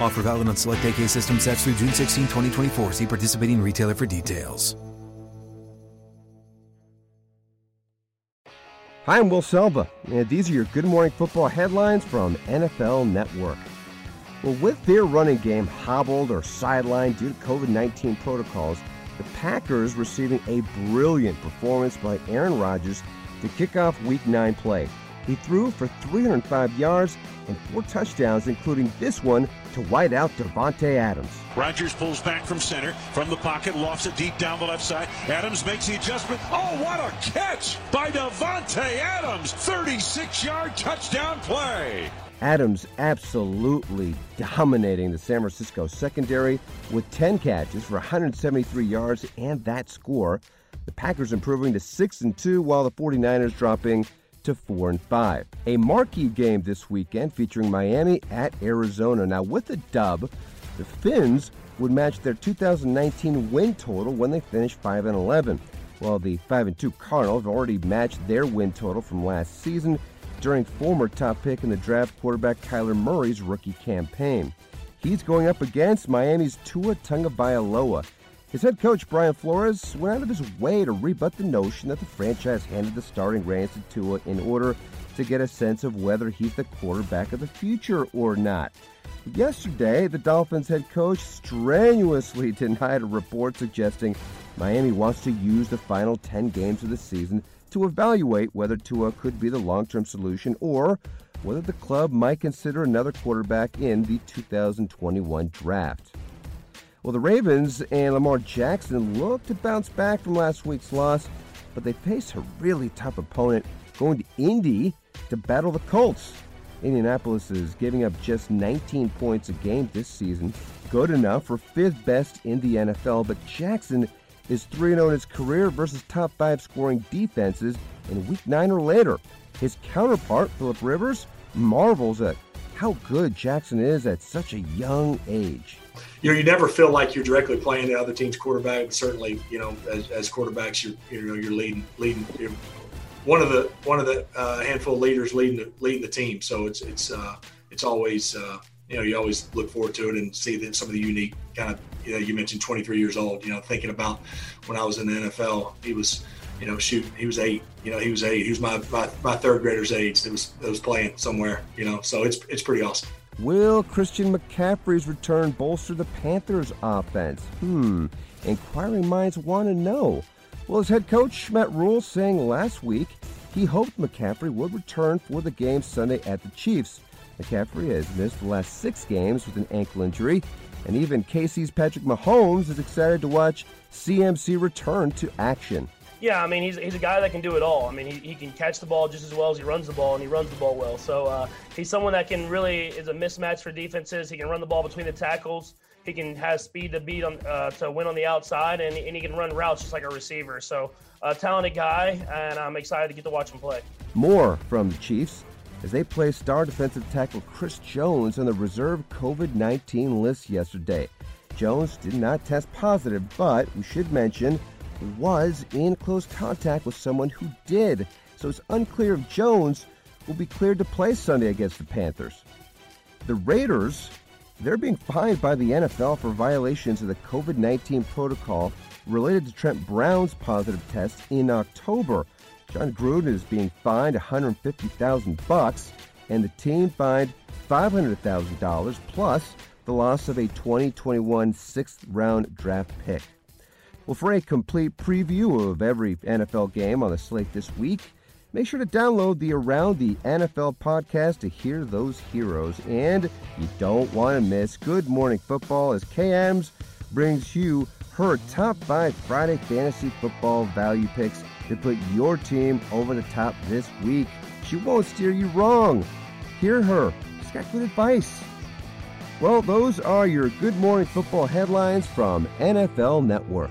Offer valid on select AK system sets through June 16, 2024. See participating retailer for details. Hi, I'm Will Selva, and these are your Good Morning Football headlines from NFL Network. Well, with their running game hobbled or sidelined due to COVID 19 protocols, the Packers receiving a brilliant performance by Aaron Rodgers to kick off Week 9 play. He threw for 305 yards and four touchdowns, including this one to wideout Davante Adams. Rodgers pulls back from center, from the pocket, lofts it deep down the left side. Adams makes the adjustment. Oh, what a catch by Davante Adams! 36-yard touchdown play. Adams absolutely dominating the San Francisco secondary with 10 catches for 173 yards and that score. The Packers improving to 6 and 2 while the 49ers dropping to 4 and 5. A marquee game this weekend featuring Miami at Arizona. Now, with a dub, the Fins would match their 2019 win total when they finished 5 and 11, while the 5 and 2 Cardinals have already matched their win total from last season during former top pick in the draft quarterback Kyler Murray's rookie campaign. He's going up against Miami's Tua Tagovailoa. His head coach, Brian Flores, went out of his way to rebut the notion that the franchise handed the starting reins to Tua in order to get a sense of whether he's the quarterback of the future or not. Yesterday, the Dolphins head coach strenuously denied a report suggesting Miami wants to use the final 10 games of the season to evaluate whether Tua could be the long term solution or whether the club might consider another quarterback in the 2021 draft. Well, the Ravens and Lamar Jackson look to bounce back from last week's loss, but they face a really tough opponent going to Indy to battle the Colts. Indianapolis is giving up just 19 points a game this season, good enough for fifth best in the NFL, but Jackson is 3 0 in his career versus top five scoring defenses in week 9 or later. His counterpart, Philip Rivers, marvels at how good Jackson is at such a young age you know, you never feel like you're directly playing the other team's quarterback. But certainly, you know, as, as quarterbacks, you're you know you're leading leading. You're one of the one of the uh, handful of leaders leading the, leading the team. So it's it's uh, it's always uh, you know you always look forward to it and see that some of the unique kind of you know you mentioned 23 years old. You know, thinking about when I was in the NFL, he was you know, shoot, he was eight. You know, he was eight. He was my my, my third grader's age that was that was playing somewhere. You know, so it's it's pretty awesome. Will Christian McCaffrey's return bolster the Panthers' offense? Hmm, inquiring minds want to know. Well, his head coach, Matt Rhule, saying last week he hoped McCaffrey would return for the game Sunday at the Chiefs. McCaffrey has missed the last six games with an ankle injury, and even KC's Patrick Mahomes is excited to watch CMC return to action. Yeah, I mean, he's, he's a guy that can do it all. I mean, he, he can catch the ball just as well as he runs the ball, and he runs the ball well. So uh, he's someone that can really is a mismatch for defenses. He can run the ball between the tackles. He can have speed to beat on uh, to win on the outside, and, and he can run routes just like a receiver. So a talented guy, and I'm excited to get to watch him play. More from the Chiefs as they placed star defensive tackle Chris Jones on the reserve COVID 19 list yesterday. Jones did not test positive, but we should mention was in close contact with someone who did. So it's unclear if Jones will be cleared to play Sunday against the Panthers. The Raiders, they're being fined by the NFL for violations of the COVID 19 protocol related to Trent Brown's positive test in October. Jon Gruden is being fined 150,000 bucks, and the team fined $500,000 plus the loss of a 2021 sixth round draft pick. Well, for a complete preview of every NFL game on the slate this week, make sure to download the Around the NFL podcast to hear those heroes. And you don't want to miss Good Morning Football as Adams brings you her top five Friday fantasy football value picks to put your team over the top this week. She won't steer you wrong. Hear her. She's got good advice. Well, those are your Good Morning Football headlines from NFL Network.